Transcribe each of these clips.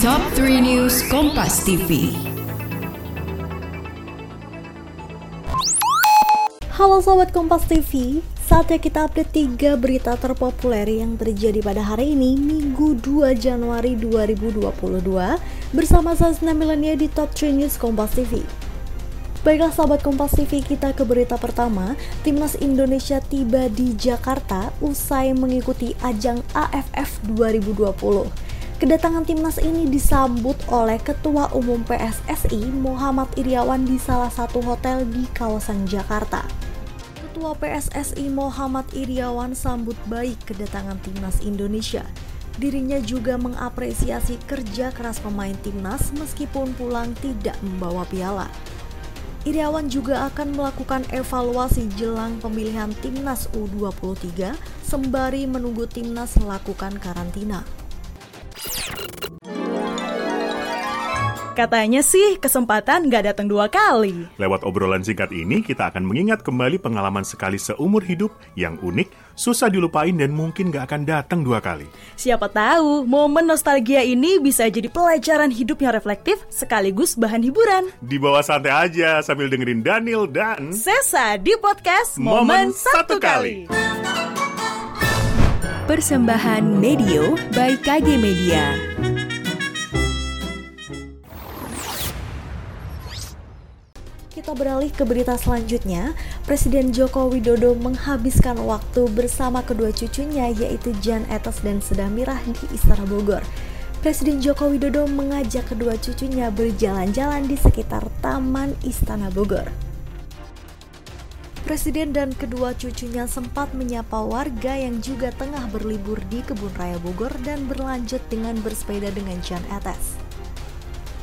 Top 3 News Kompas TV. Halo Sobat Kompas TV, saatnya kita update 3 berita terpopuler yang terjadi pada hari ini, Minggu 2 Januari 2022, bersama saya Sina Milenia di Top 3 News Kompas TV. Baiklah sahabat Kompas TV, kita ke berita pertama. Timnas Indonesia tiba di Jakarta usai mengikuti ajang AFF 2020. Kedatangan timnas ini disambut oleh Ketua Umum PSSI Muhammad Iriawan di salah satu hotel di kawasan Jakarta. Ketua PSSI Muhammad Iriawan sambut baik kedatangan timnas Indonesia. Dirinya juga mengapresiasi kerja keras pemain timnas meskipun pulang tidak membawa piala. Iriawan juga akan melakukan evaluasi jelang pemilihan timnas U23 sembari menunggu timnas melakukan karantina. Katanya sih kesempatan nggak datang dua kali. Lewat obrolan singkat ini, kita akan mengingat kembali pengalaman sekali seumur hidup yang unik, susah dilupain dan mungkin nggak akan datang dua kali. Siapa tahu momen nostalgia ini bisa jadi pelajaran hidup yang reflektif sekaligus bahan hiburan. Di bawah santai aja sambil dengerin Daniel dan Sesa di podcast Momen, Satu Kali. Persembahan Medio by KG Media. Kita beralih ke berita selanjutnya. Presiden Joko Widodo menghabiskan waktu bersama kedua cucunya yaitu Jan Etes dan Seda Mirah di Istana Bogor. Presiden Joko Widodo mengajak kedua cucunya berjalan-jalan di sekitar Taman Istana Bogor. Presiden dan kedua cucunya sempat menyapa warga yang juga tengah berlibur di Kebun Raya Bogor dan berlanjut dengan bersepeda dengan Jan Etes.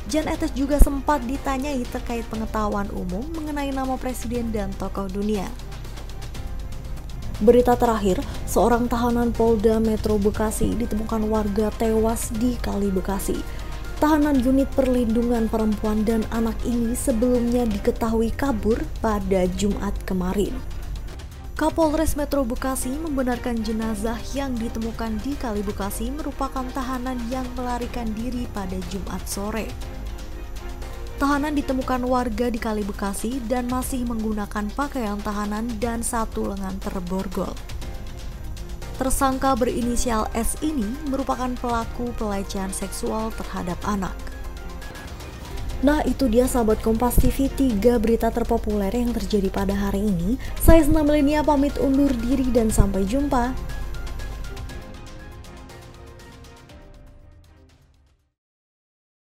Jan Etes juga sempat ditanyai terkait pengetahuan umum mengenai nama presiden dan tokoh dunia. Berita terakhir, seorang tahanan Polda Metro Bekasi ditemukan warga tewas di Kali Bekasi. Tahanan unit perlindungan perempuan dan anak ini sebelumnya diketahui kabur pada Jumat kemarin. Kapolres Metro Bekasi membenarkan jenazah yang ditemukan di Kali Bekasi merupakan tahanan yang melarikan diri pada Jumat sore. Tahanan ditemukan warga di Kali Bekasi dan masih menggunakan pakaian tahanan dan satu lengan terborgol. Tersangka berinisial S ini merupakan pelaku pelecehan seksual terhadap anak. Nah itu dia sahabat Kompas TV 3 berita terpopuler yang terjadi pada hari ini. Saya Senam Milenia pamit undur diri dan sampai jumpa.